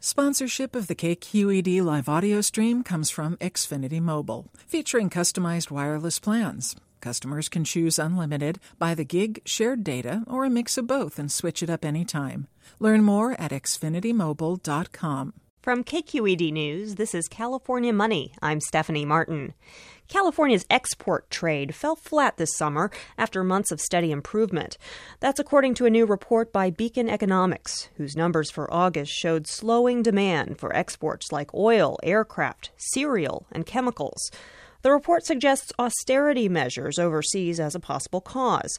Sponsorship of the KQED live audio stream comes from Xfinity Mobile, featuring customized wireless plans. Customers can choose unlimited, by the gig, shared data, or a mix of both and switch it up anytime. Learn more at xfinitymobile.com. From KQED News, this is California Money. I'm Stephanie Martin. California's export trade fell flat this summer after months of steady improvement. That's according to a new report by Beacon Economics, whose numbers for August showed slowing demand for exports like oil, aircraft, cereal, and chemicals. The report suggests austerity measures overseas as a possible cause.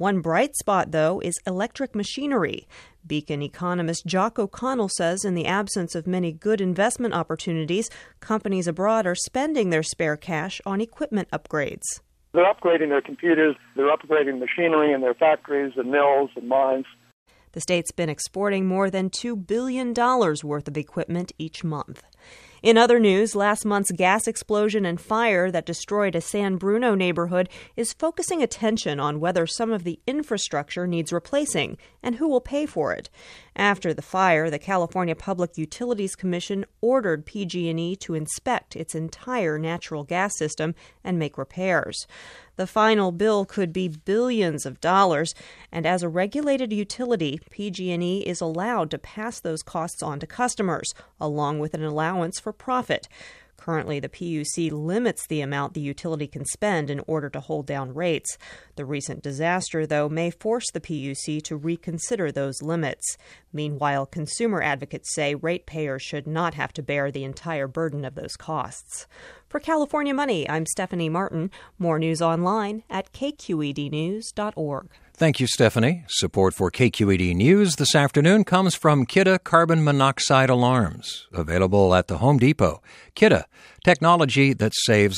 One bright spot, though, is electric machinery. Beacon economist Jock O'Connell says in the absence of many good investment opportunities, companies abroad are spending their spare cash on equipment upgrades. They're upgrading their computers, they're upgrading machinery in their factories and mills and mines. The state's been exporting more than $2 billion worth of equipment each month. In other news, last month's gas explosion and fire that destroyed a San Bruno neighborhood is focusing attention on whether some of the infrastructure needs replacing and who will pay for it. After the fire, the California Public Utilities Commission ordered PG&E to inspect its entire natural gas system and make repairs. The final bill could be billions of dollars, and as a regulated utility, PG&E is allowed to pass those costs on to customers, along with an allowance for profit. Currently, the PUC limits the amount the utility can spend in order to hold down rates. The recent disaster, though, may force the PUC to reconsider those limits. Meanwhile, consumer advocates say ratepayers should not have to bear the entire burden of those costs. For California Money, I'm Stephanie Martin. More news online at kqednews.org. Thank you, Stephanie. Support for KQED News this afternoon comes from Kidde Carbon Monoxide Alarms, available at the Home Depot. Kidde, technology that saves